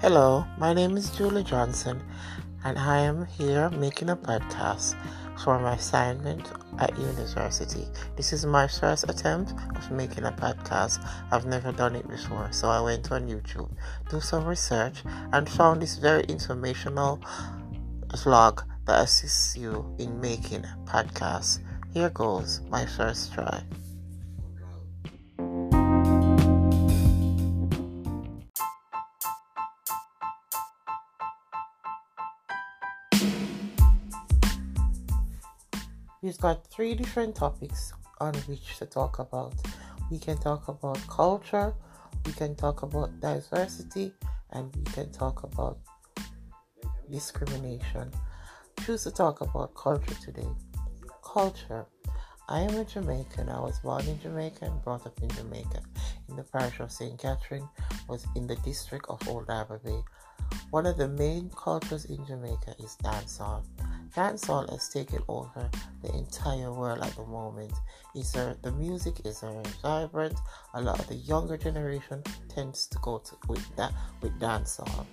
Hello, my name is Julie Johnson, and I am here making a podcast for my assignment at university. This is my first attempt of making a podcast. I've never done it before, so I went on YouTube, do some research, and found this very informational vlog that assists you in making podcasts. Here goes my first try. We've got three different topics on which to talk about. We can talk about culture, we can talk about diversity, and we can talk about discrimination. Choose to talk about culture today. Culture. I am a Jamaican. I was born in Jamaica and brought up in Jamaica. In the parish of St. Catherine, was in the district of Old Bay. One of the main cultures in Jamaica is dancehall. Dancehall has taken over the entire world at the moment. Is there, the music is very vibrant. A lot of the younger generation tends to go to, with that with dancehall.